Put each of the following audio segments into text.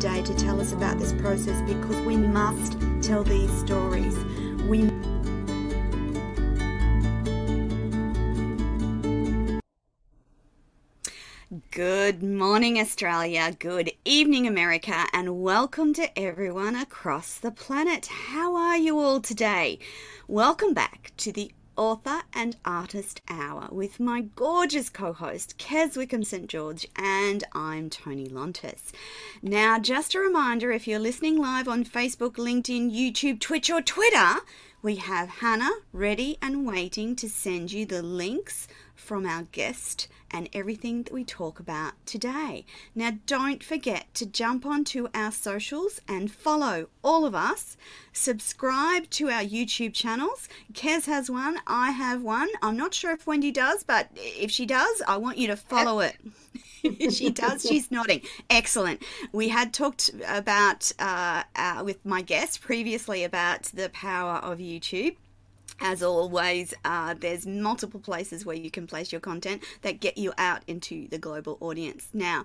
today to tell us about this process because we must tell these stories. We Good morning, Australia. Good evening, America, and welcome to everyone across the planet. How are you all today? Welcome back to the Author and Artist Hour with my gorgeous co host, Kez Wickham St. George, and I'm Tony Lontis. Now, just a reminder if you're listening live on Facebook, LinkedIn, YouTube, Twitch, or Twitter, we have Hannah ready and waiting to send you the links from our guest and everything that we talk about today. Now, don't forget to jump onto our socials and follow all of us. Subscribe to our YouTube channels. Kez has one, I have one. I'm not sure if Wendy does, but if she does, I want you to follow it. she does. She's nodding. Excellent. We had talked about uh, uh, with my guest previously about the power of YouTube as always, uh, there's multiple places where you can place your content that get you out into the global audience. Now,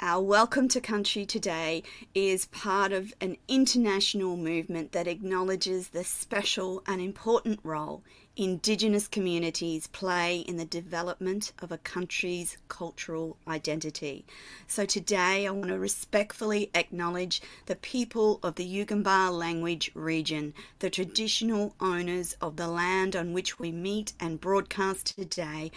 our Welcome to Country today is part of an international movement that acknowledges the special and important role Indigenous communities play in the development of a country's cultural identity. So today I want to respectfully acknowledge the people of the Yugambeh language region, the traditional owners of the land on which we meet and broadcast today,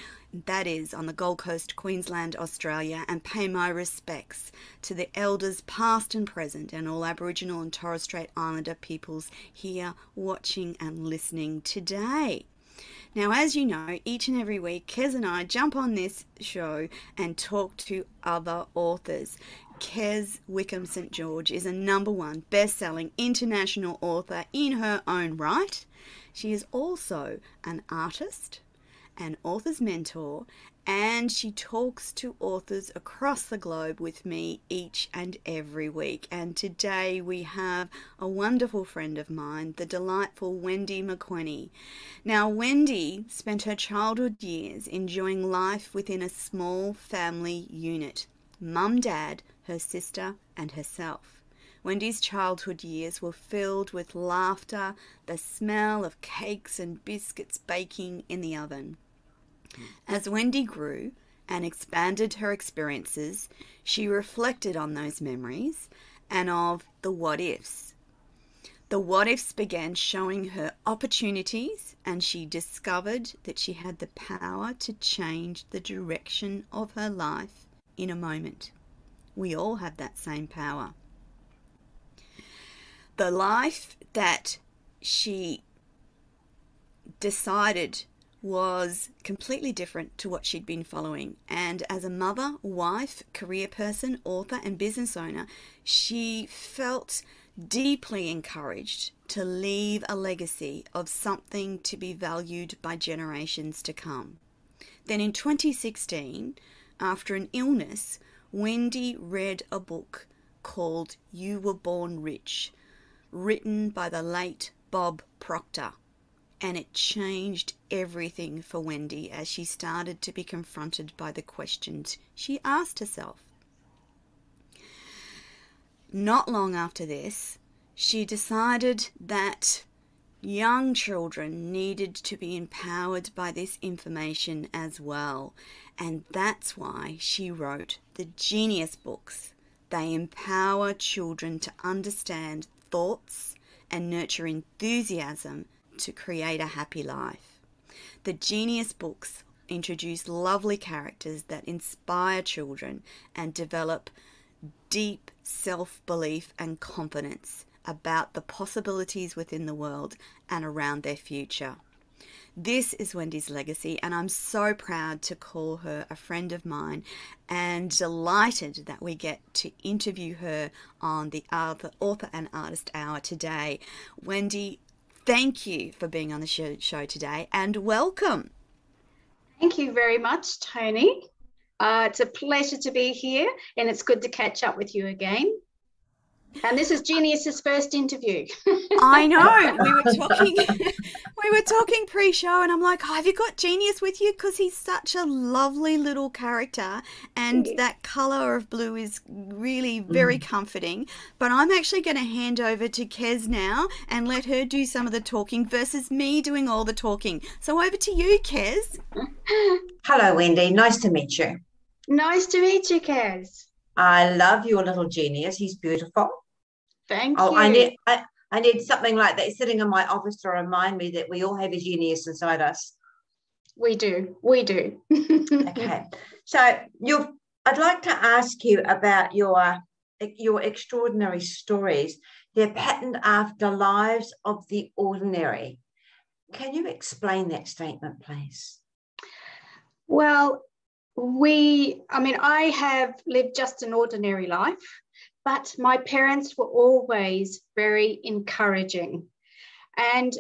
that is on the Gold Coast, Queensland, Australia, and pay my respects to the elders past and present and all Aboriginal and Torres Strait Islander peoples here watching and listening today. Now, as you know, each and every week, Kez and I jump on this show and talk to other authors. Kez Wickham St. George is a number one best selling international author in her own right. She is also an artist, an author's mentor, and she talks to authors across the globe with me each and every week. And today we have a wonderful friend of mine, the delightful Wendy McQuenny. Now, Wendy spent her childhood years enjoying life within a small family unit mum, dad, her sister, and herself. Wendy's childhood years were filled with laughter, the smell of cakes and biscuits baking in the oven. As Wendy grew and expanded her experiences, she reflected on those memories and of the what ifs. The what ifs began showing her opportunities, and she discovered that she had the power to change the direction of her life in a moment. We all have that same power. The life that she decided was completely different to what she'd been following. And as a mother, wife, career person, author, and business owner, she felt deeply encouraged to leave a legacy of something to be valued by generations to come. Then in 2016, after an illness, Wendy read a book called You Were Born Rich, written by the late Bob Proctor and it changed everything for Wendy as she started to be confronted by the questions she asked herself. Not long after this, she decided that young children needed to be empowered by this information as well, and that's why she wrote the Genius Books. They empower children to understand thoughts and nurture enthusiasm to create a happy life. The Genius books introduce lovely characters that inspire children and develop deep self belief and confidence about the possibilities within the world and around their future. This is Wendy's legacy, and I'm so proud to call her a friend of mine and delighted that we get to interview her on the Author and Artist Hour today. Wendy, thank you for being on the show, show today and welcome. Thank you very much, Tony. Uh, it's a pleasure to be here and it's good to catch up with you again. And this is Genius's first interview. I know. We were talking we were talking pre-show and I'm like, oh, "Have you got Genius with you because he's such a lovely little character and that color of blue is really very mm. comforting." But I'm actually going to hand over to Kez now and let her do some of the talking versus me doing all the talking. So over to you, Kez. Hello, Wendy. Nice to meet you. Nice to meet you, Kez. I love your little genius. He's beautiful. Thank oh, you. I need I, I need something like that sitting in my office to remind me that we all have a genius inside us. We do. We do. okay. So you I'd like to ask you about your your extraordinary stories. They're patterned after lives of the ordinary. Can you explain that statement, please? Well, we, I mean, I have lived just an ordinary life, but my parents were always very encouraging. And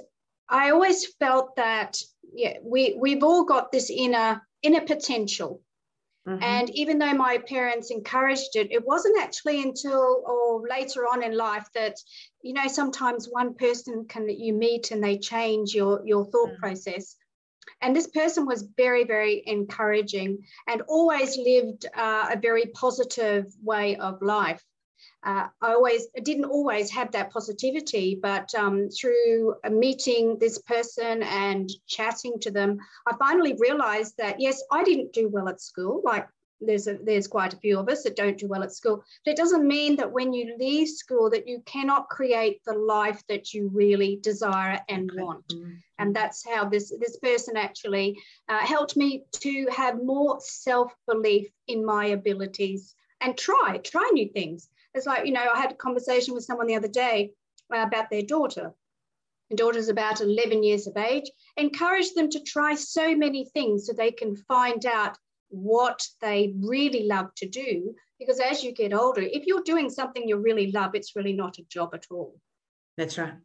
I always felt that yeah, we, we've all got this inner inner potential. Mm-hmm. And even though my parents encouraged it, it wasn't actually until or later on in life that, you know, sometimes one person can that you meet and they change your, your thought mm-hmm. process. And this person was very, very encouraging and always lived uh, a very positive way of life. Uh, I always didn't always have that positivity, but um, through meeting this person and chatting to them, I finally realized that yes, I didn't do well at school, like there's a, there's quite a few of us that don't do well at school. But it doesn't mean that when you leave school that you cannot create the life that you really desire and want. Mm-hmm. and that's how this this person actually uh, helped me to have more self-belief in my abilities and try try new things it's like you know i had a conversation with someone the other day uh, about their daughter the daughter's about 11 years of age encourage them to try so many things so they can find out what they really love to do. Because as you get older, if you're doing something you really love, it's really not a job at all. That's right.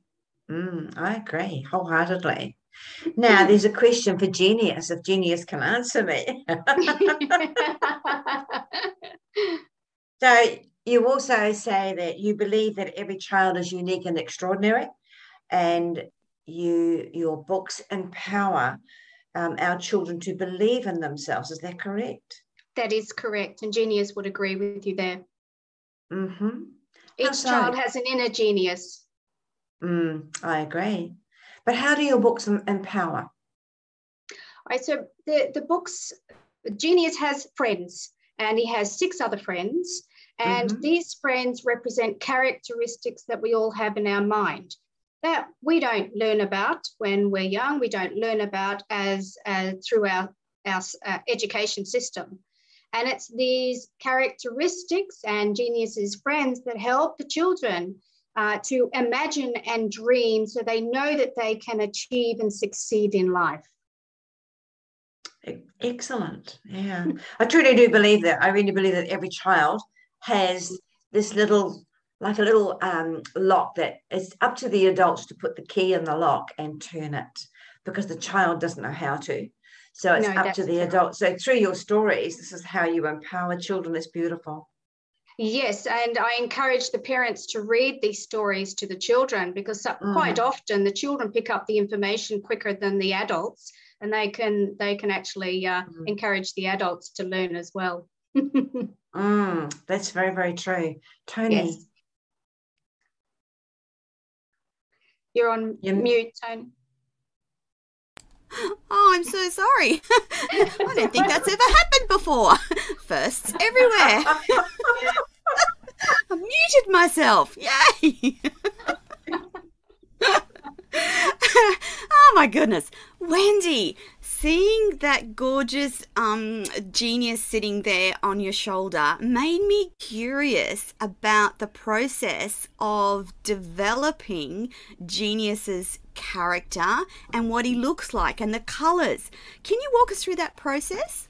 Mm, I agree wholeheartedly. Now, there's a question for Genius, if Genius can answer me. so, you also say that you believe that every child is unique and extraordinary, and you your books empower um, our children to believe in themselves. Is that correct? That is correct. And Genius would agree with you there. Mm-hmm. Each so? child has an inner genius. Mm, I agree. But how do your books empower? Right, so the, the books, Genius has friends and he has six other friends. And mm-hmm. these friends represent characteristics that we all have in our mind that we don't learn about when we're young. We don't learn about as uh, through our, our uh, education system. And it's these characteristics and geniuses friends that help the children uh, to imagine and dream so they know that they can achieve and succeed in life. Excellent. Yeah. I truly do believe that. I really believe that every child has this little like a little um, lock that it's up to the adults to put the key in the lock and turn it because the child doesn't know how to. So it's no, up to the true. adult. So through your stories, this is how you empower children. It's beautiful. Yes, and I encourage the parents to read these stories to the children because mm. quite often the children pick up the information quicker than the adults, and they can they can actually uh, mm. encourage the adults to learn as well. mm, that's very very true, Tony. Yes. You're on You're... mute, Tony. Oh, I'm so sorry. I don't think that's ever happened before. Firsts everywhere. I muted myself. Yay! oh my goodness. Wendy, seeing that gorgeous um, genius sitting there on your shoulder made me curious about the process of developing genius's character and what he looks like and the colors. Can you walk us through that process?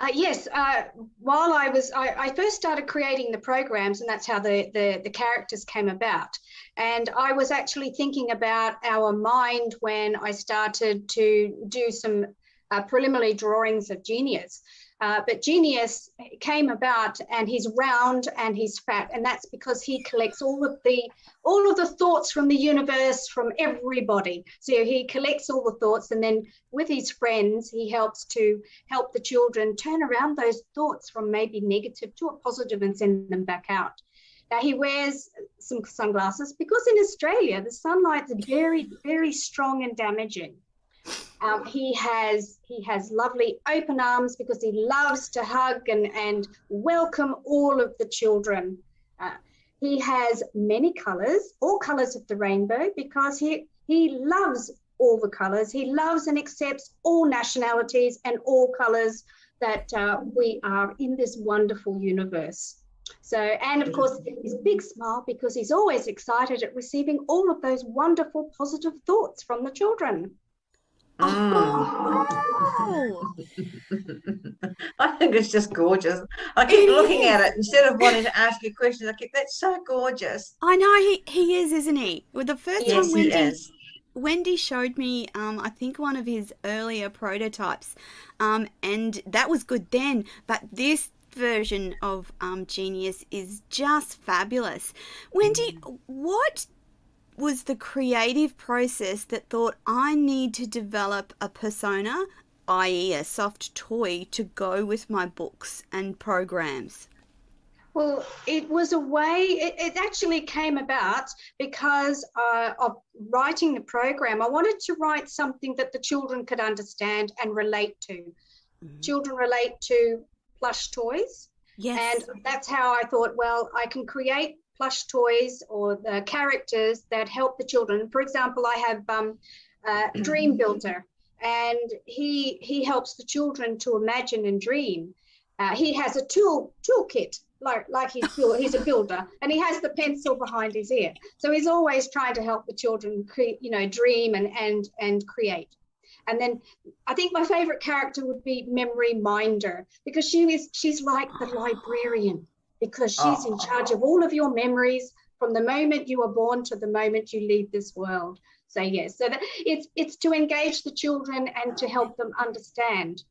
Uh, yes, uh, while I was, I, I, first started creating the programs, and that's how the, the, the, characters came about. And I was actually thinking about our mind when I started to do some uh, preliminary drawings of genius. Uh, but Genius came about, and he's round and he's fat, and that's because he collects all of the all of the thoughts from the universe from everybody. So he collects all the thoughts, and then with his friends, he helps to help the children turn around those thoughts from maybe negative to a positive and send them back out. Now he wears some sunglasses because in Australia the sunlight's very, very strong and damaging. Um, he has he has lovely open arms because he loves to hug and, and welcome all of the children. Uh, he has many colors, all colors of the rainbow, because he he loves all the colors. He loves and accepts all nationalities and all colors that uh, we are in this wonderful universe. So, and of course, his big smile because he's always excited at receiving all of those wonderful positive thoughts from the children. Oh. I think it's just gorgeous. I keep it looking is. at it instead of wanting to ask you questions. I keep that's so gorgeous. I know he, he is, isn't he? Well, the first yes, time Wendy, Wendy showed me, um, I think one of his earlier prototypes, um, and that was good then. But this version of um, Genius is just fabulous. Wendy, mm. what was the creative process that thought I need to develop a persona, i.e., a soft toy, to go with my books and programs? Well, it was a way, it, it actually came about because uh, of writing the program. I wanted to write something that the children could understand and relate to. Mm-hmm. Children relate to plush toys. Yes. And that's how I thought, well, I can create plush toys or the characters that help the children. For example, I have um, uh, Dream Builder, and he he helps the children to imagine and dream. Uh, he has a tool toolkit like like he's he's a builder, and he has the pencil behind his ear. So he's always trying to help the children, cre- you know, dream and and and create. And then I think my favorite character would be Memory Minder because she is she's like the librarian because ah. she's in charge of all of your memories from the moment you were born to the moment you leave this world. So yes, so that it's it's to engage the children and to help them understand.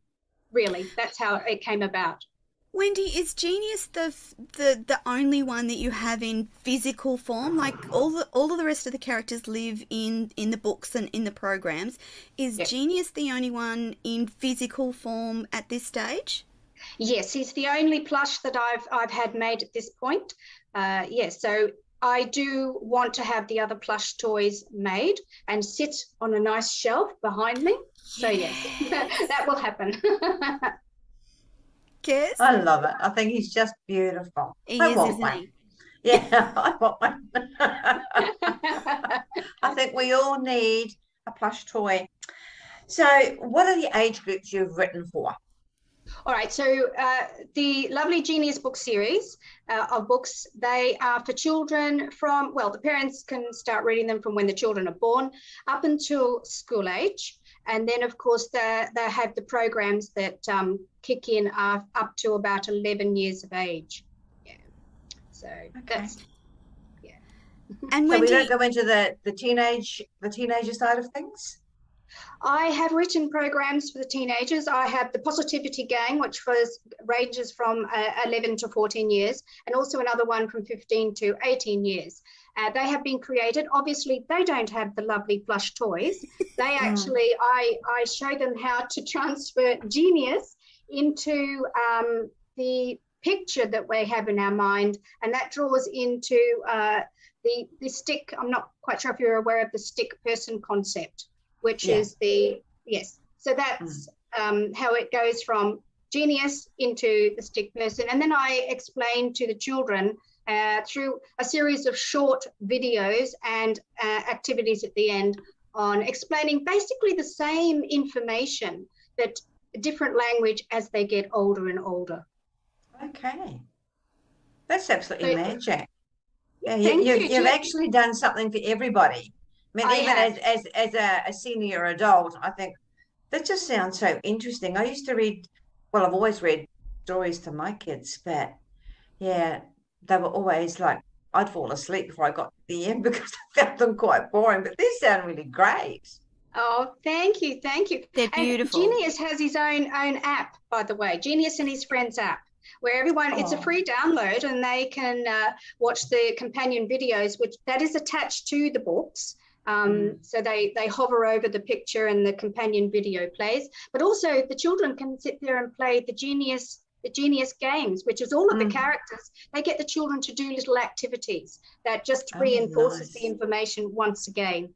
Really, that's how it came about. Wendy, is Genius the the the only one that you have in physical form? Like all the all of the rest of the characters live in in the books and in the programs. Is yep. Genius the only one in physical form at this stage? Yes, he's the only plush that I've I've had made at this point. Uh, yes, so I do want to have the other plush toys made and sit on a nice shelf behind me. So yes, yes that will happen. kiss. I love it. I think he's just beautiful. He I is, want one. He? Yeah, I want one. I think we all need a plush toy. So, what are the age groups you've written for? All right, so uh, the Lovely Genius book series uh, of books, they are for children from, well, the parents can start reading them from when the children are born up until school age. And then, of course, they, they have the programs that um, kick in uh, up to about 11 years of age. Yeah. So okay. that's, yeah. And so we don't go into the, the teenage, the teenager side of things? I have written programs for the teenagers. I have the Positivity Gang, which was ranges from uh, 11 to 14 years, and also another one from 15 to 18 years. Uh, they have been created. Obviously, they don't have the lovely plush toys. They hmm. actually, I, I show them how to transfer genius into um, the picture that we have in our mind, and that draws into uh, the the stick. I'm not quite sure if you're aware of the stick person concept, which yeah. is the yes. So that's mm. um, how it goes from genius into the stick person, and then I explain to the children uh, through a series of short videos and uh, activities at the end on explaining basically the same information but different language as they get older and older. Okay. That's absolutely so, magic. Yeah, you, you, you've actually done something for everybody. I mean, I even as, as, as a, a senior adult, I think that just sounds so interesting. I used to read, well, I've always read stories to my kids, but yeah, they were always like I'd fall asleep before I got to the end because I found them quite boring. But these sound really great. Oh, thank you, thank you. They're beautiful. And Genius has his own own app, by the way, Genius and his friends app, where everyone oh. it's a oh. free download and they can uh, watch the companion videos, which that is attached to the books. Um, mm. So they they hover over the picture and the companion video plays, but also the children can sit there and play the Genius the Genius Games, which is all of mm. the characters. They get the children to do little activities that just oh, reinforces nice. the information once again.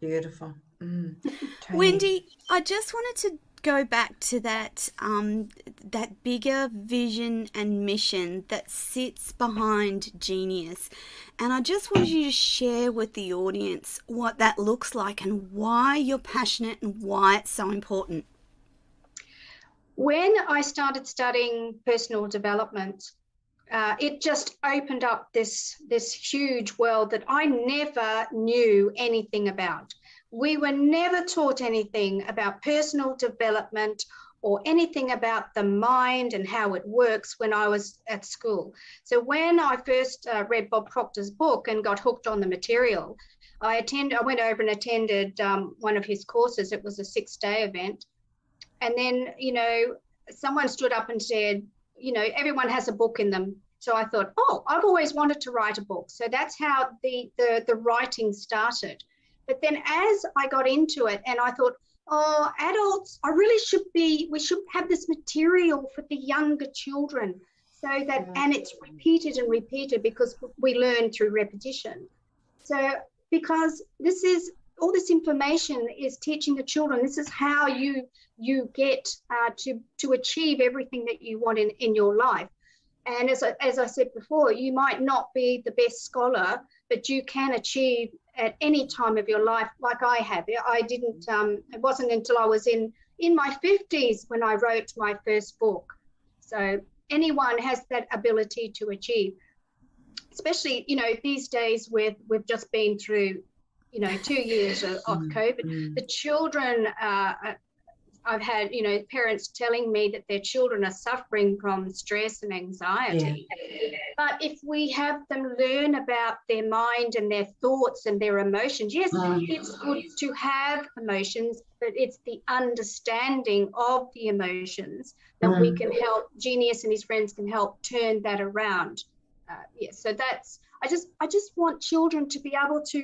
Beautiful. Mm. Wendy, I just wanted to go back to that um, that bigger vision and mission that sits behind Genius, and I just wanted you to share with the audience what that looks like and why you're passionate and why it's so important. When I started studying personal development, uh, it just opened up this this huge world that I never knew anything about we were never taught anything about personal development or anything about the mind and how it works when I was at school. So when I first uh, read Bob Proctor's book and got hooked on the material, I attended. I went over and attended um, one of his courses. It was a six-day event, and then you know someone stood up and said, you know, everyone has a book in them. So I thought, oh, I've always wanted to write a book. So that's how the the, the writing started. But then as I got into it and I thought, oh, adults, I really should be, we should have this material for the younger children so that, and it's repeated and repeated because we learn through repetition. So, because this is, all this information is teaching the children this is how you you get uh, to to achieve everything that you want in in your life and as I, as I said before you might not be the best scholar but you can achieve at any time of your life like I have. I didn't, um, it wasn't until I was in, in my 50s when I wrote my first book. So anyone has that ability to achieve, especially, you know, these days with, we've just been through, you know, two years of, of mm, COVID. Mm. The children uh, I've had, you know, parents telling me that their children are suffering from stress and anxiety. Yeah. But if we have them learn about their mind and their thoughts and their emotions, yes, mm. it's good to have emotions, but it's the understanding of the emotions that mm. we can help. Genius and his friends can help turn that around. Uh, yes, yeah, so that's. I just, I just want children to be able to,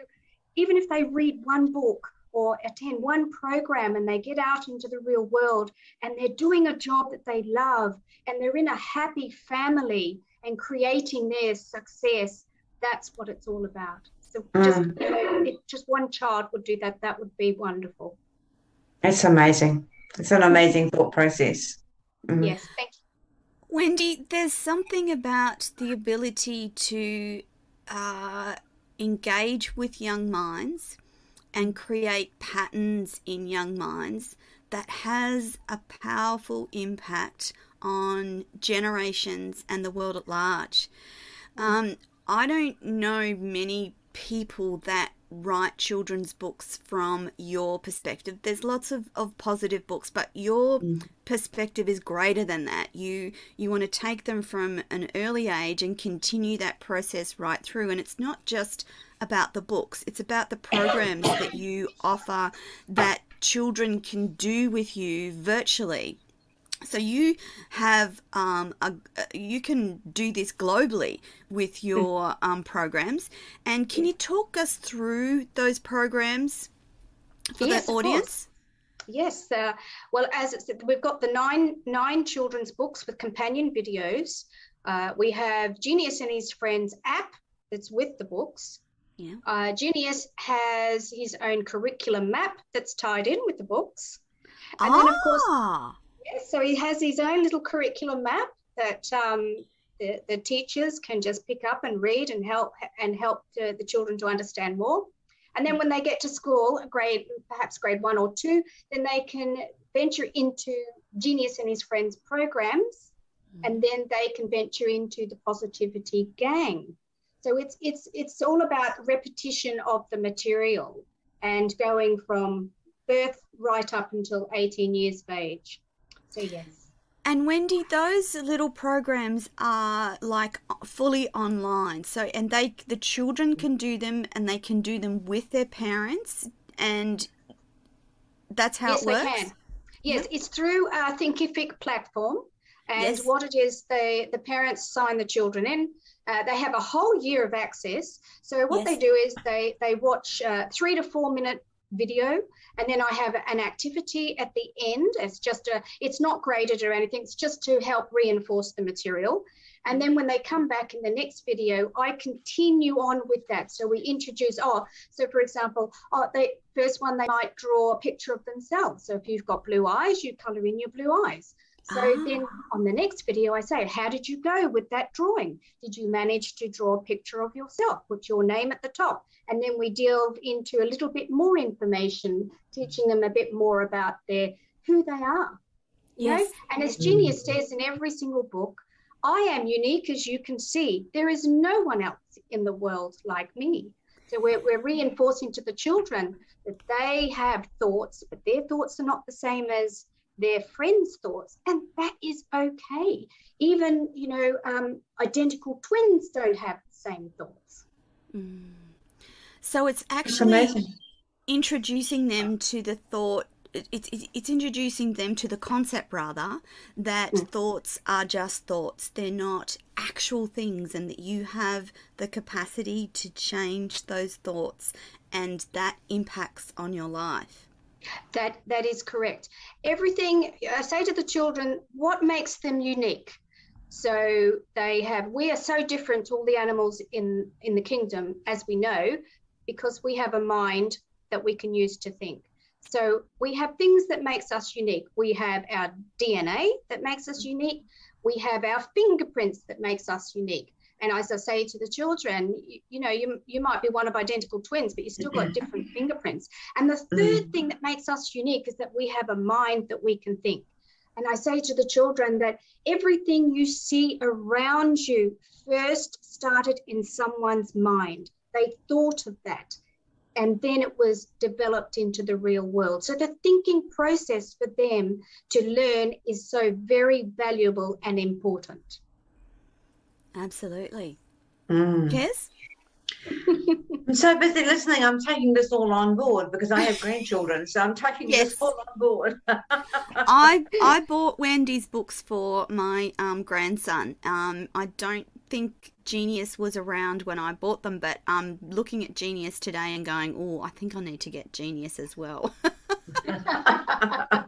even if they read one book or attend one program and they get out into the real world and they're doing a job that they love and they're in a happy family and creating their success, that's what it's all about. So just mm. you know, if just one child would do that, that would be wonderful. It's amazing. It's an amazing thought process. Mm. Yes, thank you. Wendy, there's something about the ability to uh, engage with young minds and create patterns in young minds that has a powerful impact on generations and the world at large. Um, I don't know many people that write children's books from your perspective. There's lots of, of positive books, but your mm. perspective is greater than that. You you want to take them from an early age and continue that process right through. And it's not just about the books, it's about the programs that you offer that children can do with you virtually. So you have um, a, you can do this globally with your um, programs, and can you talk us through those programs for yes, the audience? Yes, uh, well, as it said, we've got the nine nine children's books with companion videos. Uh, we have Genius and his friends app that's with the books. Yeah. Uh, Genius has his own curriculum map that's tied in with the books. And ah. then, of course, ah. yeah, so he has his own little curriculum map that um, the, the teachers can just pick up and read and help and help the, the children to understand more. And then when they get to school, grade perhaps grade one or two, then they can venture into Genius and his friends programs, mm. and then they can venture into the positivity gang. So it's it's it's all about repetition of the material and going from birth right up until 18 years of age. So yes. And Wendy, those little programs are like fully online. So and they the children can do them and they can do them with their parents and that's how yes, it works. They can. Yes, it's through our Thinkific platform. And Yes. what it is, they the parents sign the children in. Uh, they have a whole year of access. So what they do is they they watch uh, three to four minute video, and then I have an activity at the end. It's just a it's not graded or anything. It's just to help reinforce the material. And then when they come back in the next video, I continue on with that. So we introduce, oh, so for example, oh, they first one they might draw a picture of themselves. So if you've got blue eyes, you color in your blue eyes. So Ah. then on the next video, I say, how did you go with that drawing? Did you manage to draw a picture of yourself? Put your name at the top. And then we delve into a little bit more information, teaching them a bit more about their who they are. You Yes. know? And as Genius says in every single book, I am unique as you can see. There is no one else in the world like me. So we're, we're reinforcing to the children that they have thoughts, but their thoughts are not the same as their friends' thoughts, and that is okay. Even you know, um, identical twins don't have the same thoughts. Mm. So it's It's actually amazing. introducing them to the thought it's, it's it's introducing them to the concept rather that Mm. thoughts are just thoughts they're not actual things and that you have the capacity to change those thoughts and that impacts on your life That that is correct. Everything I say to the children, what makes them unique? So they have we are so different all the animals in in the kingdom, as we know, because we have a mind that we can use to think. So we have things that makes us unique. We have our DNA that makes us unique. We have our fingerprints that makes us unique. And as I say to the children, you, you know, you, you might be one of identical twins, but you still got mm-hmm. different fingerprints. And the mm-hmm. third thing that makes us unique is that we have a mind that we can think. And I say to the children that everything you see around you first started in someone's mind. They thought of that. And then it was developed into the real world. So the thinking process for them to learn is so very valuable and important. Absolutely Mm. Kez? I'm so busy listening. I'm taking this all on board because I have grandchildren, so I'm taking Yes. this all on board. I I bought Wendy's books for my um, grandson. Um, I don't think Genius was around when I bought them, but I'm looking at Genius today and going, oh, I think I need to get Genius as well.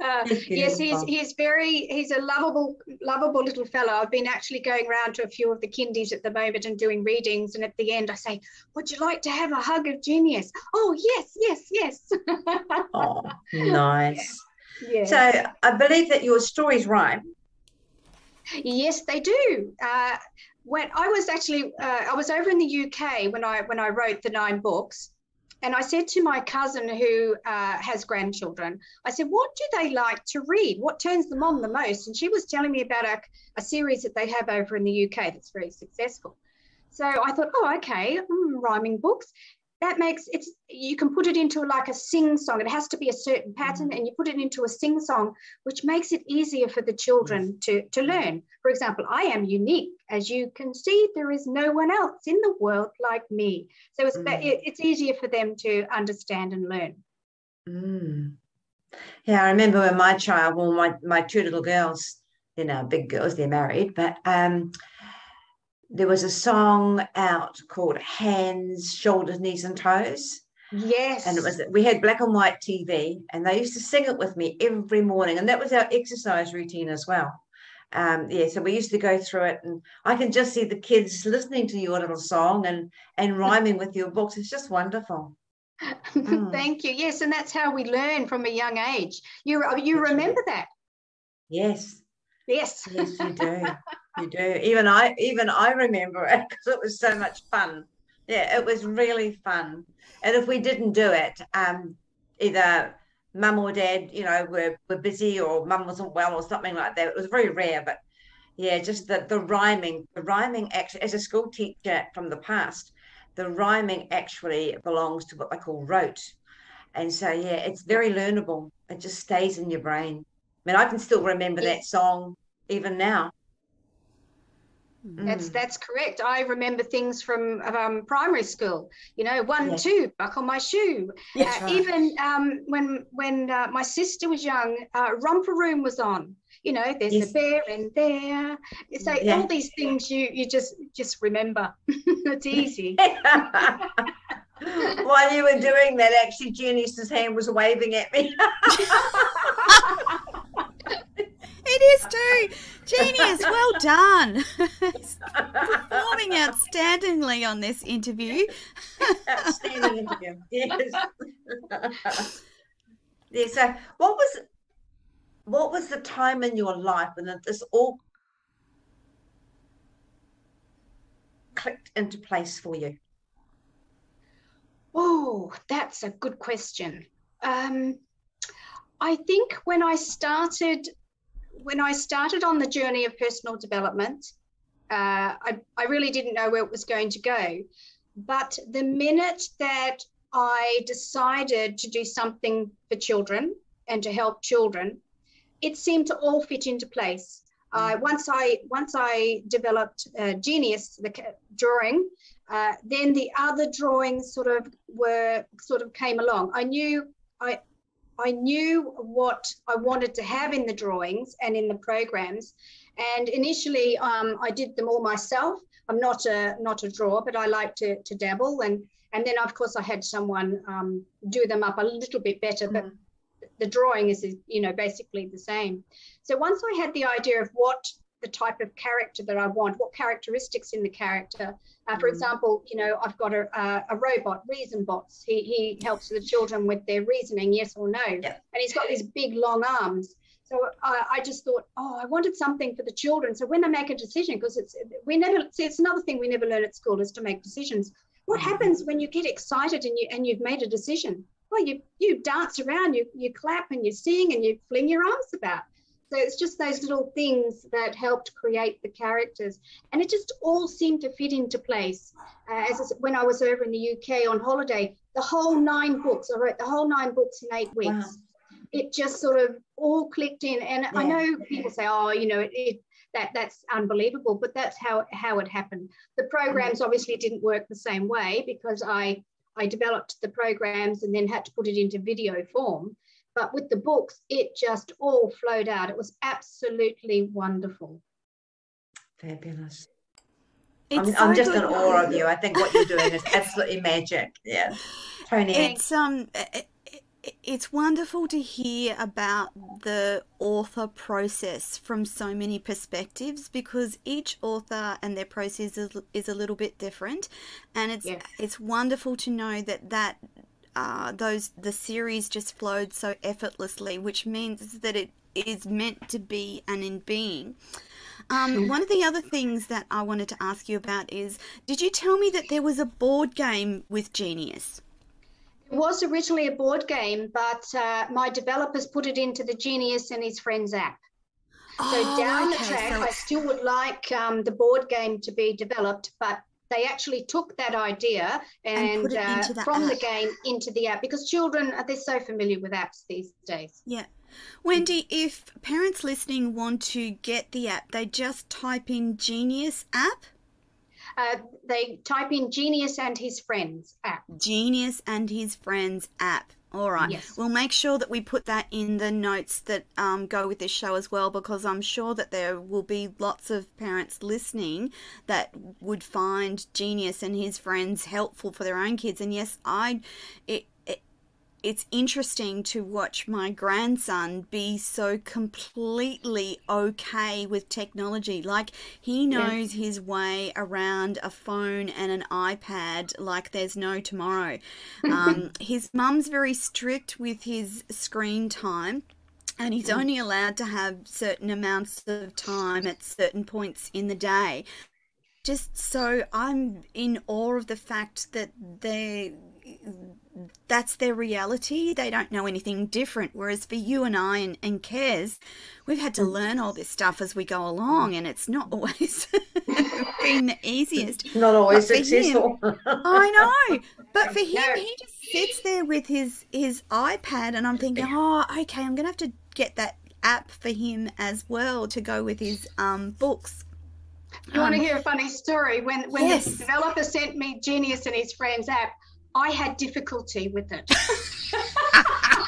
Uh, yes, he's he's very he's a lovable lovable little fellow. I've been actually going around to a few of the kindies at the moment and doing readings, and at the end I say, "Would you like to have a hug of genius?" Oh yes, yes, yes. oh, nice. yes. So I believe that your stories rhyme. Yes, they do. Uh, when I was actually, uh, I was over in the UK when I when I wrote the nine books, and I said to my cousin who uh, has grandchildren, I said, "What do they like to read? What turns them on the most?" And she was telling me about a, a series that they have over in the UK that's very successful. So I thought, oh, okay, mm, rhyming books. That makes it's you can put it into like a sing song. It has to be a certain pattern, and you put it into a sing song, which makes it easier for the children to, to learn. For example, I am unique. As you can see, there is no one else in the world like me. So it's, Mm. it- it's easier for them to understand and learn. Mm. Yeah, I remember when my child, well, my, my two little girls, they're now big girls, they're married, but um, there was a song out called Hands, Shoulders, Knees, and Toes. Yes. And it was we had black and white TV, and they used to sing it with me every morning, and that was our exercise routine as well. Um, yeah, so we used to go through it, and I can just see the kids listening to your little song and and rhyming with your books. It's just wonderful. Mm. Thank you. Yes, and that's how we learn from a young age. You you That's right. remember that? Yes, Yes. yes, you do, you do. Even I, even I remember it because it was so much fun. Yeah, it was really fun. And if we didn't do it, um, either mum or dad, you know, were, were busy or mum wasn't well or something like that. It was very rare, but yeah, just the, the rhyming, the rhyming actually, as a school teacher from the past, the rhyming actually belongs to what they call rote. And so, yeah, it's very learnable. It just stays in your brain. I mean, I can still remember that song even now. That's mm. that's correct. I remember things from um, primary school. You know, one, yes. two, buckle my shoe. Yes, uh, right. Even um, when when uh, my sister was young, uh, Romper Room was on. You know, there's yes. a bear in there. So yeah. all these things you you just just remember. it's easy. While you were doing that, actually, Genius's hand was waving at me. It is too. Genius, well done. Performing outstandingly on this interview. Outstanding interview. Yes. yeah, so what was what was the time in your life when this all clicked into place for you? Oh, that's a good question. Um, I think when I started when I started on the journey of personal development, uh, I, I really didn't know where it was going to go. But the minute that I decided to do something for children and to help children, it seemed to all fit into place. Uh, mm. once I once I developed uh, Genius, the drawing, uh, then the other drawings sort of were sort of came along. I knew I I knew what I wanted to have in the drawings and in the programs. And initially, um, I did them all myself. I'm not a not a drawer, but I like to to dabble. And and then of course I had someone um, do them up a little bit better. But mm. the drawing is you know basically the same. So once I had the idea of what the type of character that I want, what characteristics in the character. Uh, for mm. example, you know, I've got a, a, a, robot, Reason Bots. He, he helps the children with their reasoning, yes or no. Yeah. And he's got these big, long arms. So I, I just thought, oh, I wanted something for the children. So when they make a decision, because it's we never see it's another thing we never learn at school is to make decisions. What mm. happens when you get excited and you and you've made a decision? Well, you you dance around, you you clap and you sing and you fling your arms about. So it's just those little things that helped create the characters, and it just all seemed to fit into place. Uh, as when I was over in the UK on holiday, the whole nine books, I wrote the whole nine books in eight weeks. Wow. It just sort of all clicked in, and yeah. I know people say, "Oh, you know, it, it that that's unbelievable," but that's how how it happened. The programs obviously didn't work the same way because I I developed the programs and then had to put it into video form. But with the books, it just all flowed out. It was absolutely wonderful. Fabulous. I'm, so I'm, just in awe of you. I think what you're doing is absolutely magic. Yeah. Tony. It's um it's wonderful to hear about the author process from so many perspectives because each author and their process is, is a little bit different and it's yes. it's wonderful to know that that uh, those the series just flowed so effortlessly, which means that it is meant to be and in being. Um, one of the other things that I wanted to ask you about is did you tell me that there was a board game with Genius? It was originally a board game, but uh, my developers put it into the Genius and his friends app. So oh, down okay. the track, so I still would like um, the board game to be developed, but they actually took that idea and, and uh, from app. the game into the app because children uh, they're so familiar with apps these days. Yeah. Wendy, if parents listening want to get the app, they just type in Genius app. Uh, they type in Genius and his friends app. Genius and his friends app. All right. Yes. We'll make sure that we put that in the notes that um, go with this show as well, because I'm sure that there will be lots of parents listening that would find Genius and his friends helpful for their own kids. And yes, I, it, it's interesting to watch my grandson be so completely okay with technology. Like he knows yeah. his way around a phone and an iPad like there's no tomorrow. Um, his mum's very strict with his screen time and he's mm. only allowed to have certain amounts of time at certain points in the day just so i'm in awe of the fact that they that's their reality. They don't know anything different. Whereas for you and I and, and Kez, we've had to mm. learn all this stuff as we go along, and it's not always been the easiest. Not always successful. Him, I know, but for him, he just sits there with his his iPad, and I'm thinking, oh, okay, I'm gonna have to get that app for him as well to go with his um, books. You want to hear a funny story? When when Yes. the developer sent me Genius and his friends app, I had difficulty with it.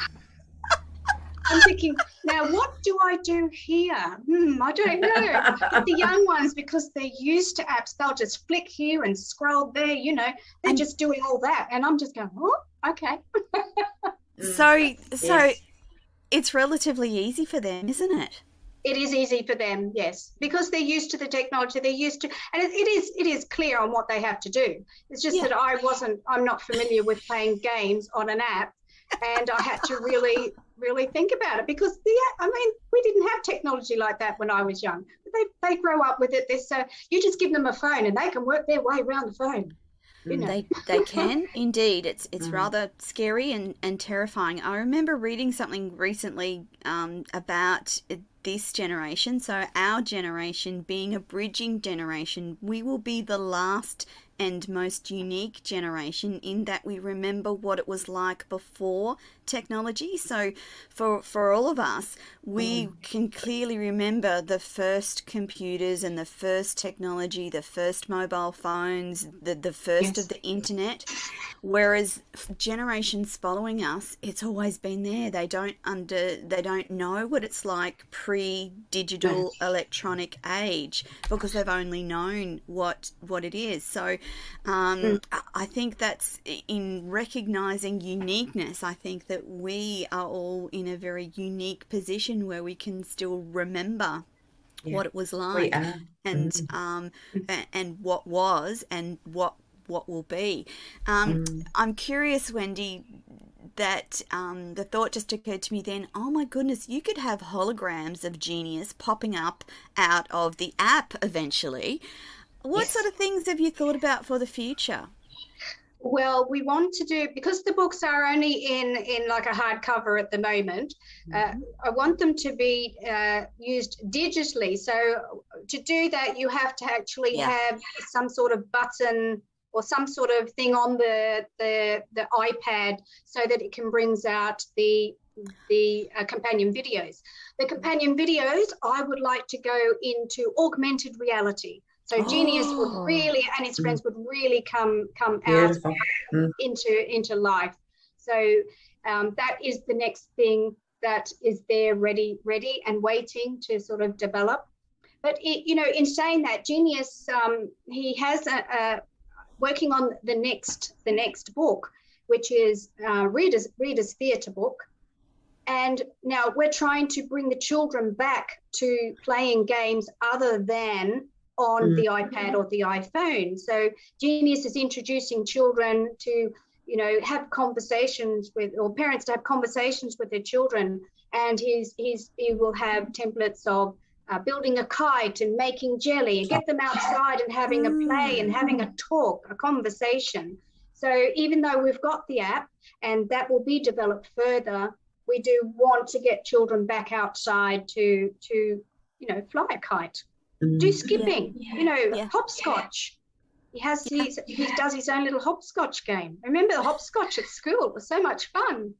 I'm thinking, now what do I do here? Hmm, I don't know. But the young ones, because they're used to apps, they'll just flick here and scroll there, you know, they're And- just doing all that. And I'm just going, oh, okay. So, so Yes. it's relatively easy for them, isn't it? It is easy for them, yes, because they're used to the technology. They're used to, and it, it is it is clear on what they have to do. It's just Yeah. that I wasn't. I'm not familiar with playing games on an app, and I had to really really think about it because the I mean we didn't have technology like that when I was young. But they they grow up with it. They're so you just give them a phone and they can work their way around the phone. You know. They they can indeed. It's it's Mm. rather scary and, and terrifying. I remember reading something recently um, about this generation. So our generation being a bridging generation, we will be the last and most unique generation in that we remember what it was like before technology. So for for all of us, we mm. can clearly remember the first computers and the first technology, the first mobile phones, the the first Yes. of the internet. Whereas generations following us, it's always been there. They don't under they don't know what it's like pre-digital electronic age because they've only known what what it is. So um, I- I think that's in recognizing uniqueness. I think that we are all in a very unique position where we can still remember Yeah. what it was like and um, and what was and what what will be. Um, I'm curious, Wendy, that um, the thought just occurred to me then. Oh my goodness, you could have holograms of genius popping up out of the app eventually. What Yes. sort of things have you thought about for the future? Well, we want to do because the books are only in in like a hardcover at the moment. Uh, I want them to be uh, used digitally. So to do that, you have to actually Yeah. have some sort of button or some sort of thing on the the, the iPad so that it can brings out the the uh, companion videos. The companion videos, I would like to go into augmented reality. So Genius Oh. would really, and his friends would really come come out Beautiful. Mm. into into life. So um, that is the next thing that is there, ready, ready, and waiting to sort of develop. But it, you know, in saying that, Genius, um, he has a, a working on the next the next book, which is uh, Reader's Reader's Theatre book. And now we're trying to bring the children back to playing games other than on Mm. the iPad or the iPhone. So Genius is introducing children to, you know, have conversations with, or parents to have conversations with their children. And he's, he's, he will have templates of uh, building a kite and making jelly and get them outside and having a play and having a talk, a conversation. So even though we've got the app and that will be developed further, we do want to get children back outside to to you know fly a kite, Mm. Do skipping, you know yeah. hopscotch. He has his, he does his own little hopscotch game. Remember the hopscotch at school? It was so much fun.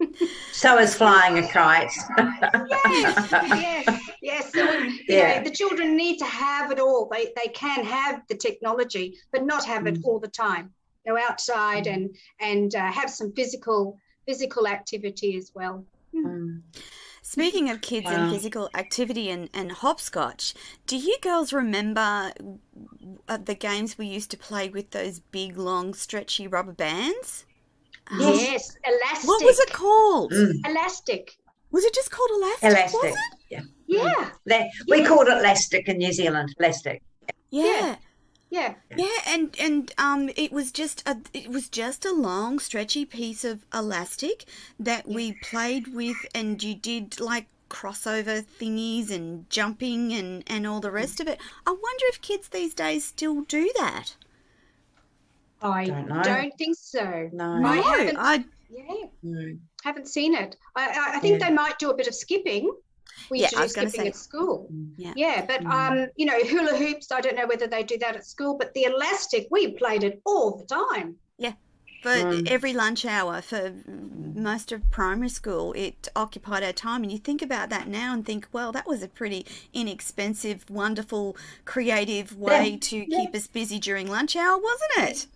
So is flying a kite. Yes, yes, yes. So we, you Yeah. know, the children need to have it all. They they can have the technology, but not have it Mm. all the time. Go outside and and uh, have some physical physical activity as well. Mm. Speaking of kids and physical activity and, and hopscotch, do you girls remember uh, the games we used to play with those big, long, stretchy rubber bands? Um, Yes, elastic. What was it called? Mm. Elastic. Was it just called elastic? Elastic. Was it? Yeah. Yeah, Le- we Yeah. called it elastic in New Zealand. Elastic. Yeah. Yeah. Yeah, and and um, it was just a it was just a long, stretchy piece of elastic that we played with, and you did like crossover thingies and jumping and and all the rest of it. I wonder if kids these days still do that. I Don't know. don't think so. No. No, I haven't- I Yeah, Mm. haven't seen it. I, I, I think Yeah. they might do a bit of skipping. We Yeah, used to I do was skipping say- at school. Yeah. Yeah, but Mm. um, you know, hula hoops. I don't know whether they do that at school, but the elastic, we played it all the time. Yeah. For mm. every lunch hour for most of primary school. It occupied our time. And you think about that now and think, well, that was a pretty inexpensive, wonderful, creative way yeah. to yeah. keep us busy during lunch hour, wasn't it?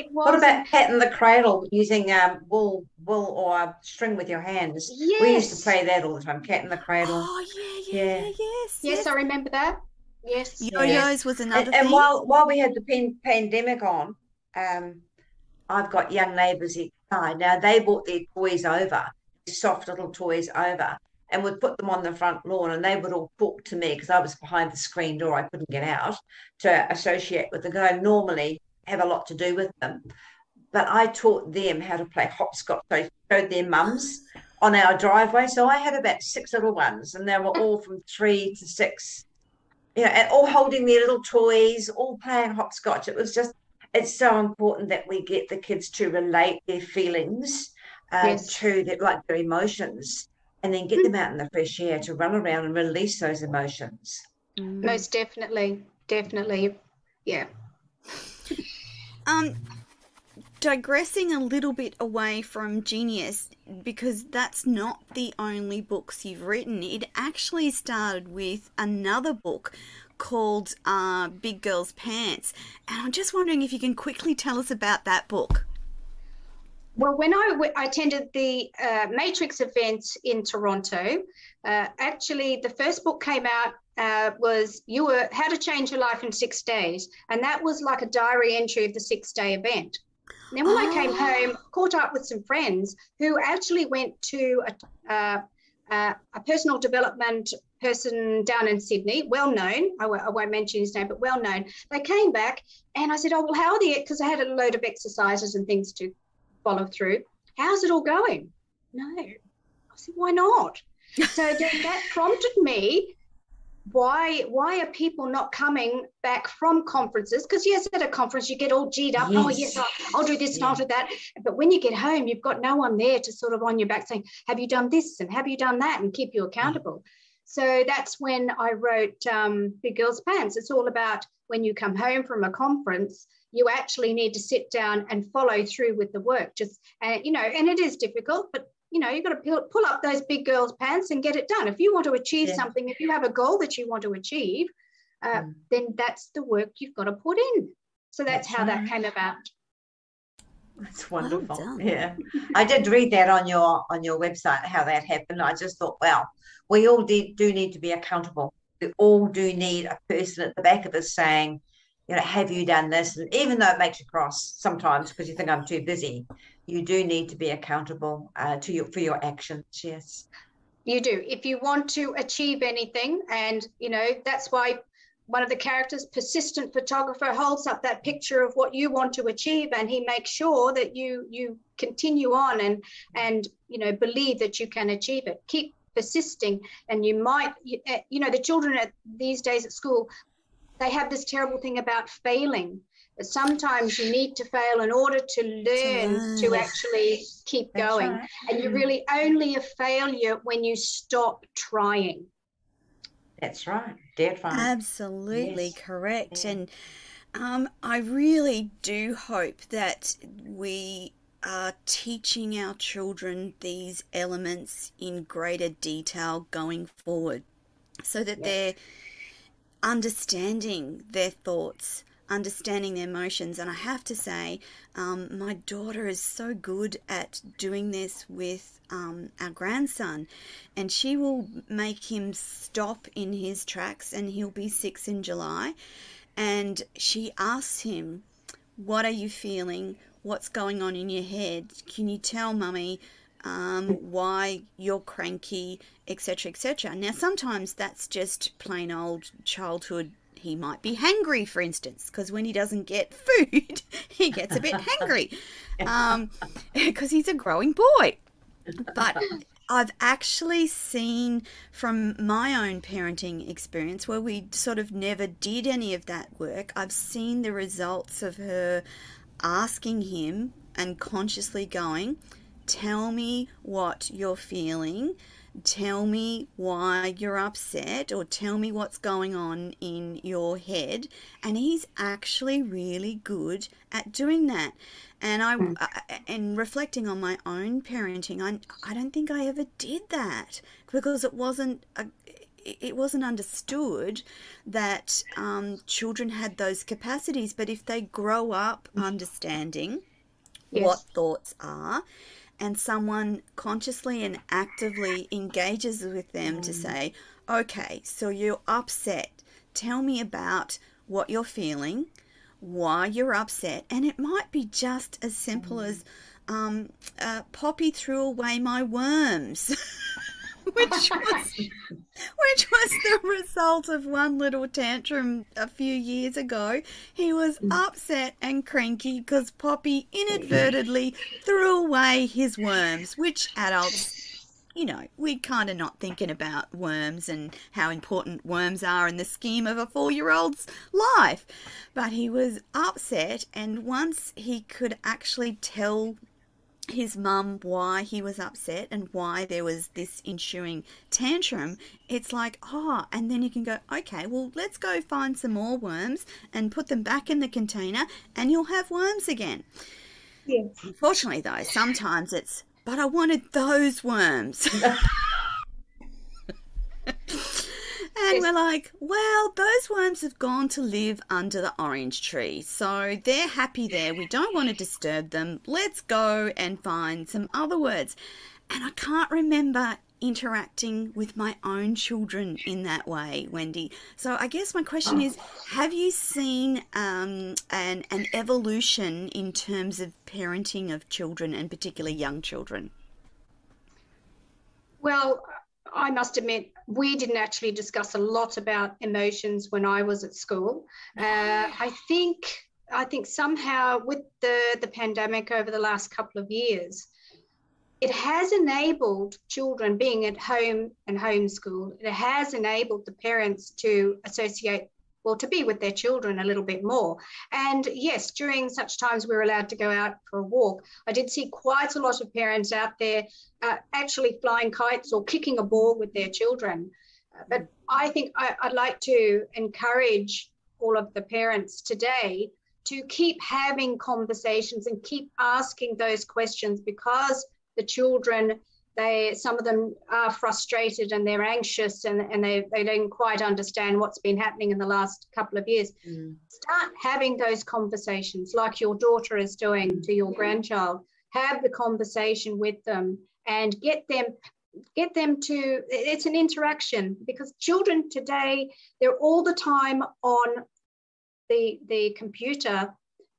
It was. What about cat in the cradle using um, wool, wool or string with your hands? Yes. We used to play that all the time. Cat in the cradle. Oh yeah, yeah, yeah. yes, yes. Yes, I remember that. Yes. Yo-yos was another and, and, while while we had the pen, pandemic on, um, I've got young neighbours inside. Now they brought their toys over, soft little toys over, and would put them on the front lawn, and they would all talk to me because I was behind the screen door. I couldn't get out to associate with the guy. Normally have a lot to do with them, but I taught them how to play hopscotch. So I showed their mums on our driveway. So I had about six little ones, and they were all from three to six you know, and all holding their little toys, all playing hopscotch. It was just, it's so important that we get the kids to relate their feelings uh, yes. to their, like their emotions and then get them out in the fresh air to run around and release those emotions. Most definitely. Definitely. Yeah. Um, digressing a little bit away from Genius, because that's not the only books you've written. It actually started with another book called uh, Big Girls Pants. And I'm just wondering if you can quickly tell us about that book. Well, when I, attended the uh, Matrix event in Toronto, uh, actually the first book came out uh, was you were how to change your life in six days, and that was like a diary entry of the six day event. And then when oh. I came home, caught up with some friends who actually went to a, uh, uh, a personal development person down in Sydney, well known. I w- I won't mention his name, but well known. They came back and I said, Oh, well, how are the, because I had a load of exercises and things to follow through. How's it all going? No. I said, Why not? So that prompted me why why are people not coming back from conferences? Because yes at a conference you get all g'd up yes. oh yes I'll, I'll, do this and I'll do that. But when you get home you've got no one there to sort of on your back saying have you done this and have you done that? and keep you accountable. So that's when I wrote um, Big Girls Pants it's all about when you come home from a conference you actually need to sit down and follow through with the work. Just and uh, you know and it is difficult but you know, you've got to pull up those big girls' pants and get it done. If you want to achieve yeah. something, if you have a goal that you want to achieve, uh, mm. then that's the work you've got to put in. So that's, that's how right. that came about. That's wonderful. Well yeah, I did read that on your on your website how that happened. I just thought, well, we all did, do need to be accountable. We all do need a person at the back of us saying, you know, have you done this? And even though it makes you cross sometimes because you think I'm too busy, you do need to be accountable uh, to your for your actions. Yes, you do. If you want to achieve anything, and you know that's why one of the characters, persistent photographer, holds up that picture of what you want to achieve, and he makes sure that you you continue on and and you know believe that you can achieve it. Keep persisting, and you might you, eh, know the children at these days at school they have this terrible thing about failing sometimes you need to fail in order to learn to actually keep That's going. Right. And you're really only a failure when you stop trying. That's right. Dead right. Absolutely yes. correct. Yeah. And um, I really do hope that we are teaching our children these elements in greater detail going forward so that yes. they're understanding their thoughts understanding their emotions. And I have to say, um, my daughter is so good at doing this with um, our grandson, and she will make him stop in his tracks, and he'll be six in July. And she asks him, What are you feeling? What's going on in your head? Can you tell mummy? Um, why you're cranky, etc., etc. Now, sometimes that's just plain old childhood he might be hangry, for instance, because when he doesn't get food, he gets a bit hangry because um, he's a growing boy. But I've actually seen from my own parenting experience where we sort of never did any of that work, I've seen the results of her asking him and consciously going, Tell me what you're feeling tell me why you're upset or tell me what's going on in your head. And he's actually really good at doing that. And I, mm. and reflecting on my own parenting, I, I don't think I ever did that because it wasn't a, it wasn't understood that um, children had those capacities. But if they grow up mm. understanding yes. what thoughts are, and someone consciously and actively engages with them mm. to say, okay, so you're upset. Tell me about what you're feeling, why you're upset. And it might be just as simple mm. as um, uh, Poppy threw away my worms. which was which was the result of one little tantrum a few years ago. He was mm. upset and cranky because Poppy inadvertently threw away his worms, which adults you know, we're kind of not thinking about worms and how important worms are in the scheme of a four year old's life. But he was upset, and once he could actually tell his mum why he was upset and why there was this ensuing tantrum, it's like, oh, and then you can go, okay, well, let's go find some more worms and put them back in the container and you'll have worms again. Yes. Unfortunately, though, sometimes it's, but I wanted those worms. And we're like, well, those worms have gone to live under the orange tree. So they're happy there. We don't want to disturb them. Let's go and find some other words. And I can't remember interacting with my own children in that way, Wendy. So I guess my question is have you seen um, an, an evolution in terms of parenting of children and particularly young children? Well, I must admit, we didn't actually discuss a lot about emotions when I was at school. Uh, I think I think somehow with the the pandemic over the last couple of years, it has enabled children being at home and homeschooled. It has enabled the parents to associate well, to be with their children a little bit more. And yes, during such times we're allowed to go out for a walk. I did see quite a lot of parents out there uh, actually flying kites or kicking a ball with their children. Uh, but I think I, I'd like to encourage all of the parents today to keep having conversations and keep asking those questions because the children they some of them are frustrated and they're anxious and, and they, they don't quite understand what's been happening in the last couple of years. Mm. start having those conversations like your daughter is doing to your grandchild. Have the conversation with them and get them get them to it's an interaction because children today they're all the time on the the computer.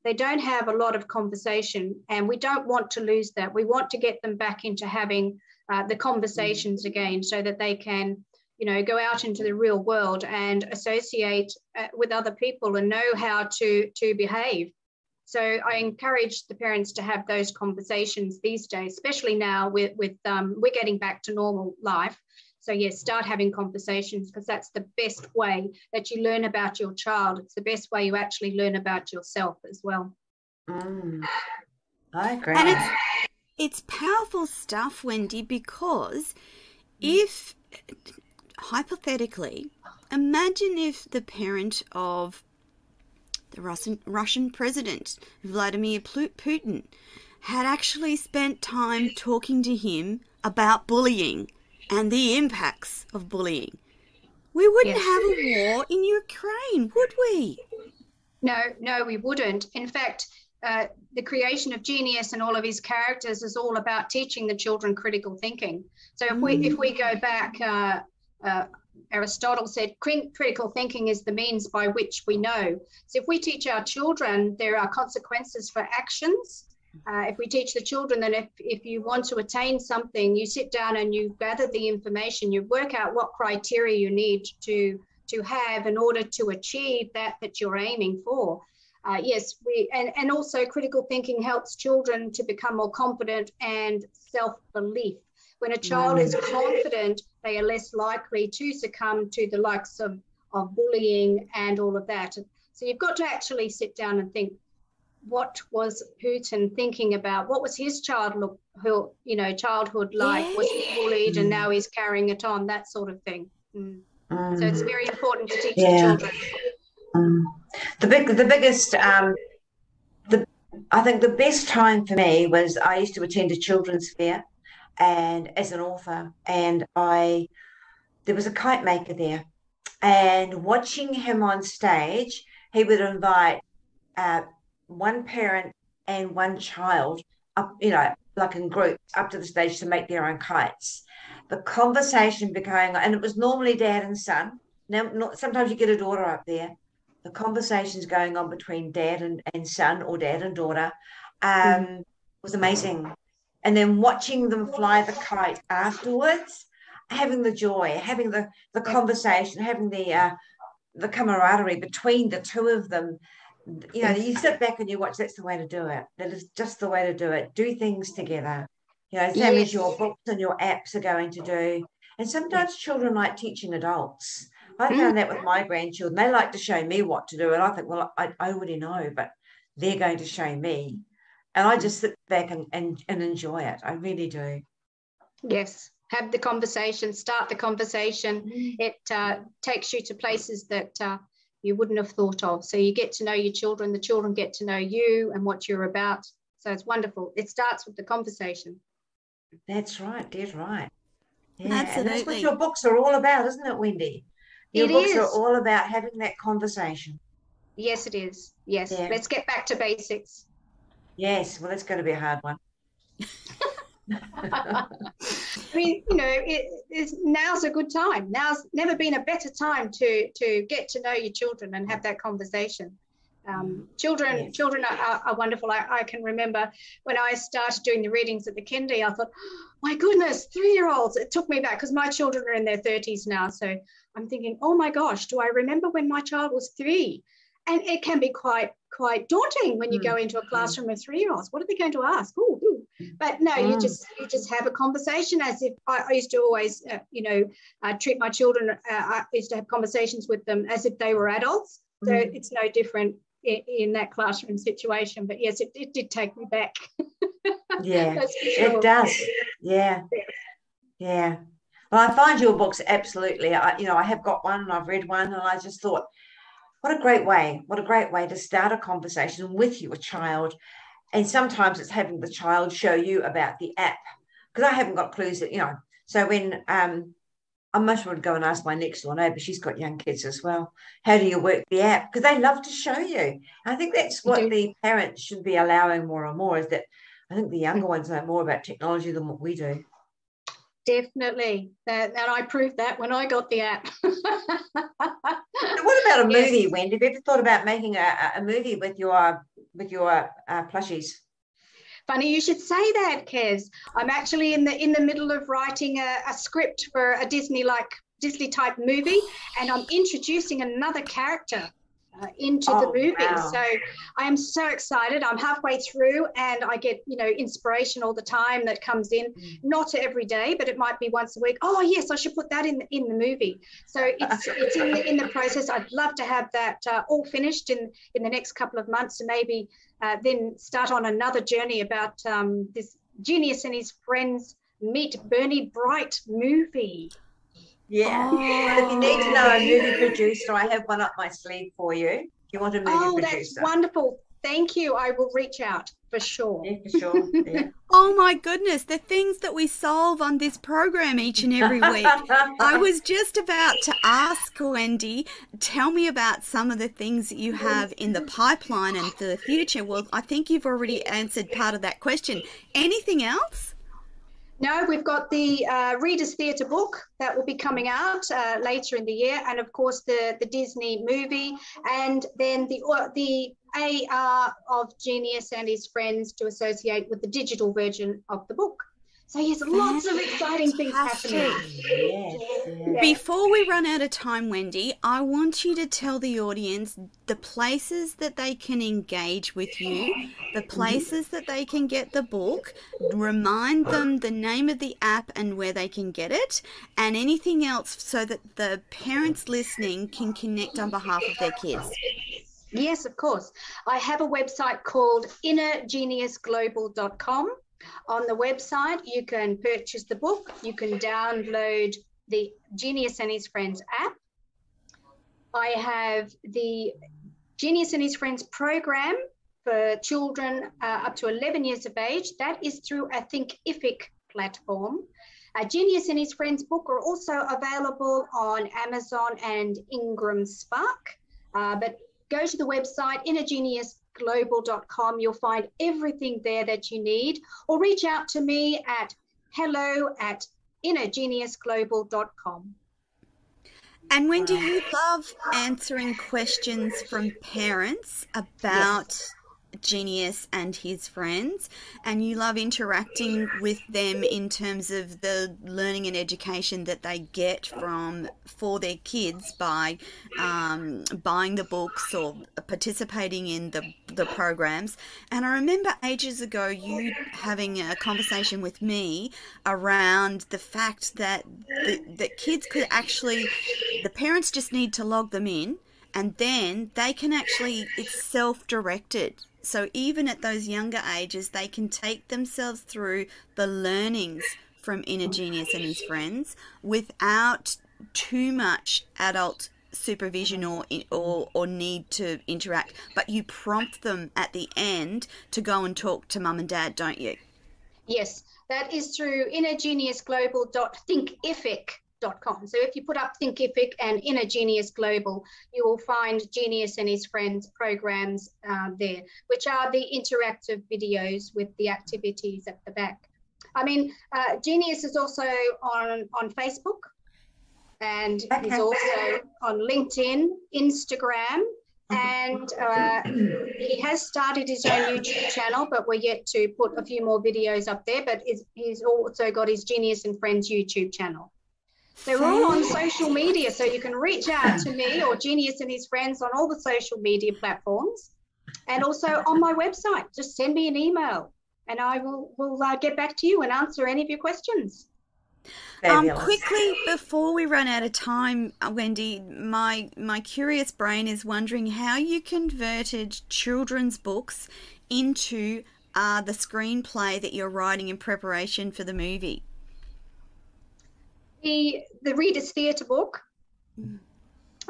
They don't have a lot of conversation and we don't want to lose that. We want to get them back into having uh, the conversations again so that they can you know go out into the real world and associate uh, with other people and know how to to behave. So i encourage the parents to have those conversations these days especially now with with um, we're getting back to normal life. So yes start having conversations because that's the best way that you learn about your child. It's the best way you actually learn about yourself as well. Mm, i agree and it's it's powerful stuff, Wendy, because if, hypothetically, imagine if the parent of the Russian, Russian president, Vladimir Putin, had actually spent time talking to him about bullying and the impacts of bullying. We wouldn't yes. have a war in Ukraine, would we? No, no, we wouldn't. In fact, uh, the creation of genius and all of his characters is all about teaching the children critical thinking. So if we if we go back, uh, uh, Aristotle said critical thinking is the means by which we know. So if we teach our children there are consequences for actions. Uh, if we teach the children that if, if you want to attain something, you sit down and you gather the information, you work out what criteria you need to to have in order to achieve that that you're aiming for uh, yes, we and, and also critical thinking helps children to become more confident and self-belief. When a child mm. is confident, they are less likely to succumb to the likes of, of bullying and all of that. So you've got to actually sit down and think, what was Putin thinking about? What was his childhood, you know, childhood like? Yeah. Was he bullied and now he's carrying it on? That sort of thing. Mm. Um, so it's very important to teach yeah. children. The big, the biggest, um, the I think the best time for me was I used to attend a children's fair, and as an author, and I there was a kite maker there, and watching him on stage, he would invite uh, one parent and one child up, you know, like in groups up to the stage to make their own kites. The conversation became, and it was normally dad and son. Now, not, sometimes you get a daughter up there. The conversations going on between dad and, and son or dad and daughter um, mm. was amazing. And then watching them fly the kite afterwards, having the joy, having the, the conversation, having the uh, the camaraderie between the two of them you know, you sit back and you watch, that's the way to do it. That is just the way to do it. Do things together. You know, same yes. as your books and your apps are going to do. And sometimes children like teaching adults. I mm. found that with my grandchildren. They like to show me what to do. And I think, well, I, I already know, but they're going to show me. And I just sit back and, and, and enjoy it. I really do. Yes. Have the conversation, start the conversation. Mm. It uh, takes you to places that uh, you wouldn't have thought of. So you get to know your children, the children get to know you and what you're about. So it's wonderful. It starts with the conversation. That's right, dead right. Yeah, Absolutely. and that's what your books are all about, isn't it, Wendy? Your it books is. are all about having that conversation. Yes, it is. Yes. Yeah. Let's get back to basics. Yes. Well, that's going to be a hard one. I mean, you know, it, now's a good time. Now's never been a better time to to get to know your children and have that conversation. Um, mm. children, yes. children are, are wonderful. I, I, can remember when I started doing the readings at the kindy, I thought, oh, my goodness, three-year-olds. It took me back because my children are in their 30s now. So I'm thinking, oh my gosh, do I remember when my child was three? And it can be quite quite daunting when you mm. go into a mm. classroom of three-year-olds. What are they going to ask? Ooh, ooh. But no, mm. you just you just have a conversation as if I, I used to always, uh, you know, uh, treat my children. Uh, I used to have conversations with them as if they were adults. So mm. it's no different in, in, that classroom situation. But yes, it, it did take me back. yeah, sure. it does. Yeah, yeah. Well, I find your books absolutely. I, you know, I have got one and I've read one, and I just thought, what a great way! What a great way to start a conversation with your child and sometimes it's having the child show you about the app because I haven't got clues that you know. So when um, I must would go and ask my next door neighbour, but she's got young kids as well. How do you work the app? Because they love to show you. I think that's what the parents should be allowing more and more is that I think the younger ones know more about technology than what we do. Definitely. and I proved that when I got the app. what about a movie, yes. Wendy? Have you ever thought about making a, a movie with your with your uh, plushies? Funny you should say that, Kez. I'm actually in the in the middle of writing a, a script for a Disney like Disney type movie, and I'm introducing another character uh, into oh, the movie. Wow. So I am so excited. I'm halfway through and I get, you know, inspiration all the time that comes in, mm. not every day, but it might be once a week. Oh yes, I should put that in the, in the movie. So it's it's in the, in the process. I'd love to have that uh, all finished in in the next couple of months and maybe uh, then start on another journey about um, this genius and his friends meet Bernie Bright movie. Yeah. Oh. If you need to know a movie producer, I have one up my sleeve for you. If you want a movie oh, producer. that's wonderful. Thank you. I will reach out for sure. Yeah, for sure. Yeah. oh my goodness, the things that we solve on this program each and every week. I was just about to ask Wendy, tell me about some of the things that you have in the pipeline and for the future. Well, I think you've already answered part of that question. Anything else? No, we've got the uh, Readers Theatre book that will be coming out uh, later in the year, and of course the the Disney movie, and then the uh, the AR of Genius and his friends to associate with the digital version of the book. So yes, lots of exciting things happening. Yes, Before we run out of time, Wendy, I want you to tell the audience the places that they can engage with you, the mm-hmm. places that they can get the book, remind them the name of the app and where they can get it, and anything else so that the parents listening can connect on behalf of their kids. Yes, of course. I have a website called innergeniusglobal.com. On the website, you can purchase the book, you can download the Genius and His Friends app. I have the Genius and His Friends program for children uh, up to 11 years of age. That is through a Thinkific platform. A Genius and His Friends book are also available on Amazon and Ingram Spark. Uh, but go to the website innergeniusglobal.com. You'll find everything there that you need, or reach out to me at hello at innergeniusglobal.com. And Wendy you love answering questions from parents about yes. Genius and his friends, and you love interacting with them in terms of the learning and education that they get from for their kids by um, buying the books or participating in the the programs. And I remember ages ago you having a conversation with me around the fact that the, that kids could actually the parents just need to log them in and then they can actually it's self-directed so even at those younger ages, they can take themselves through the learnings from Inner oh. Genius and his friends without too much adult supervision or, or or need to interact. But you prompt them at the end to go and talk to mum and dad don't you? Yes that is through innergeniusglobal.thinkific Com. So if you put up Thinkific and Inner Genius Global, you will find Genius and his friends programs uh, there, which are the interactive videos with the activities at the back. I mean, uh, Genius is also on, on Facebook and he's also on LinkedIn, Instagram, and uh, he has started his own YouTube channel, but we're yet to put a few more videos up there. But he's also got his Genius and Friends YouTube channel. They're all on social media, so you can reach out to me or Genius and his friends on all the social media platforms, and also on my website. Just send me an email, and I will will uh, get back to you and answer any of your questions. Um, quickly before we run out of time, uh, Wendy, my my curious brain is wondering how you converted children's books into uh, the screenplay that you're writing in preparation for the movie the the Reader's Theatre book. Mm.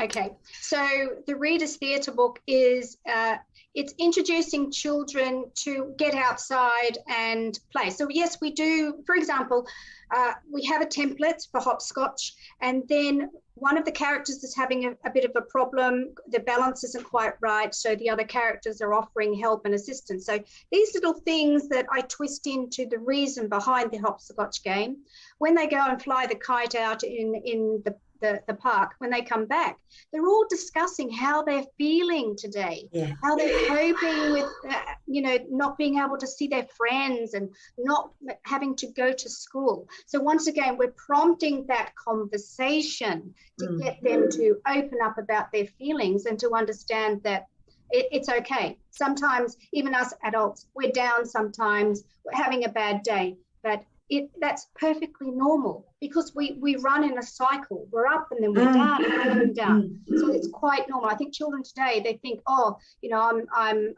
Okay, so the Reader's Theatre book is uh, it's introducing children to get outside and play. So yes, we do. For example, uh, we have a template for hopscotch, and then one of the characters is having a, a, bit of a problem. The balance isn't quite right, so the other characters are offering help and assistance. So these little things that I twist into the reason behind the hopscotch game. When they go and fly the kite out in in the the, the park, when they come back, they're all discussing how they're feeling today, yeah. how they're coping with, uh, you know, not being able to see their friends and not having to go to school. So once again, we're prompting that conversation to mm. get them to open up about their feelings and to understand that it's okay. Sometimes, even us adults, we're down sometimes, we're having a bad day, but it, that's perfectly normal because we, we run in a cycle. We're up and then we're mm. down and up and down. So it's quite normal. I think children today they think, oh, you know, I'm I'm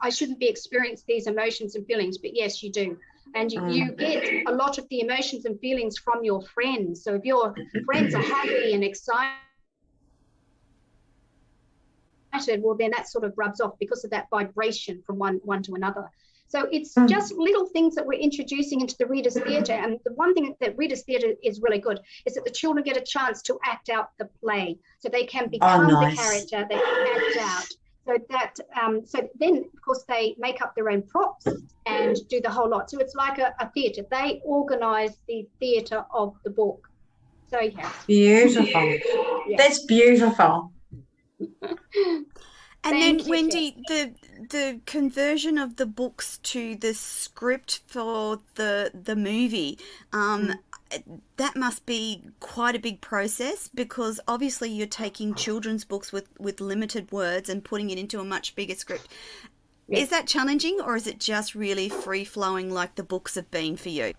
I shouldn't be experiencing these emotions and feelings, but yes, you do. And you, you mm. get a lot of the emotions and feelings from your friends. So if your friends are happy and excited, well then that sort of rubs off because of that vibration from one one to another so it's mm. just little things that we're introducing into the Reader's Theatre. And the one thing that Reader's Theatre is really good is that the children get a chance to act out the play. So they can oh, become oh, nice. the character, they can act out. So that, um, so then of course they make up their own props and do the whole lot. So it's like a, a theatre. They organise the theatre of the book. So yeah. Beautiful. yeah. That's beautiful. And Thank then, Wendy, the the conversion of the books to the script for the the movie, um, mm. that must be quite a big process because obviously you're taking children's books with with limited words and putting it into a much bigger script. Yes. Is that challenging, or is it just really free flowing like the books have been for you?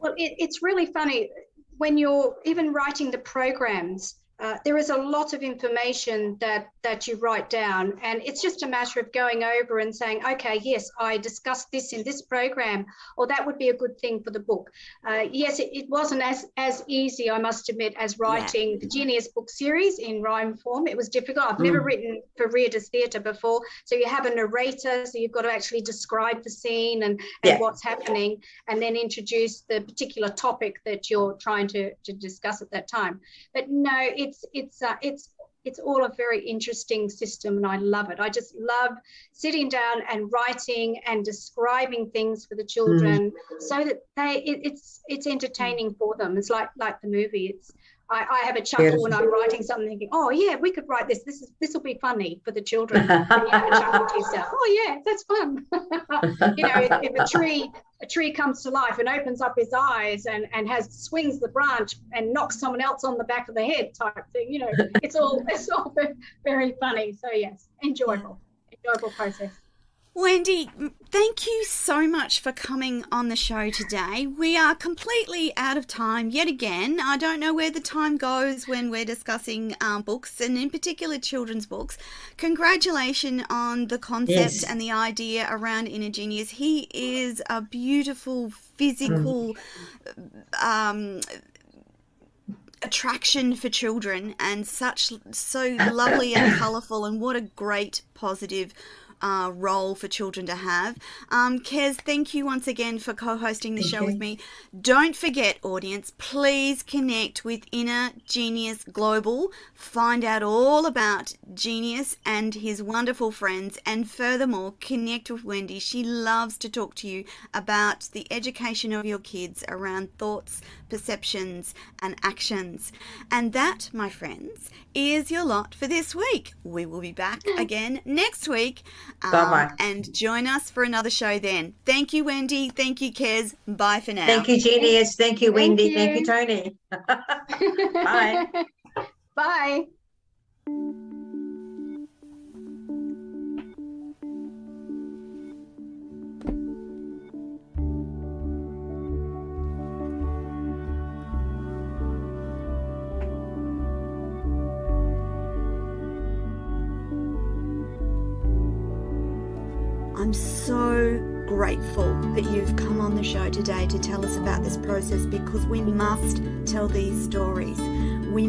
Well, it, it's really funny when you're even writing the programs uh, there is a lot of information that that you write down and it's just a matter of going over and saying okay yes i discussed this in this program or that would be a good thing for the book uh, yes it, it, wasn't as as easy i must admit as writing yeah. the genius book series in rhyme form it was difficult i've mm. never written for readers theatre before so you have a narrator so you've got to actually describe the scene and, and yeah. what's happening and then introduce the particular topic that you're trying to, to discuss at that time but no it it's it's uh, it's it's all a very interesting system and I love it. I just love sitting down and writing and describing things for the children mm. so that they it, it's it's entertaining for them. It's like like the movie. It's I, I have a chuckle when I'm writing something, thinking, "Oh yeah, we could write this. This is this will be funny for the children." you have a chuckle to yourself. Oh yeah, that's fun. you know, if, if, a tree a tree comes to life and opens up his eyes and and has swings the branch and knocks someone else on the back of the head type thing, you know, it's all it's all very funny. So yes, enjoyable, enjoyable process. Wendy, thank you so much for coming on the show today. We are completely out of time yet again. I don't know where the time goes when we're discussing um, books and, in particular, children's books. Congratulations on the concept yes. and the idea around Inner Genius. He is a beautiful, physical. Mm. Um, attraction for children and such so lovely and colorful and what a great positive uh, role for children to have. Um, Kez, thank you once again for co hosting the show with me. Don't forget, audience, please connect with Inner Genius Global. Find out all about Genius and his wonderful friends, and furthermore, connect with Wendy. She loves to talk to you about the education of your kids around thoughts, perceptions, and actions. And that, my friends, is your lot for this week. We will be back again next week. Um, Bye-bye. And join us for another show then. Thank you, Wendy. Thank you, Kez. Bye for now. Thank you, Genius. Thank you, Wendy. Thank you, Thank you Tony. Bye. Bye. Grateful that you've come on the show today to tell us about this process because we must tell these stories. We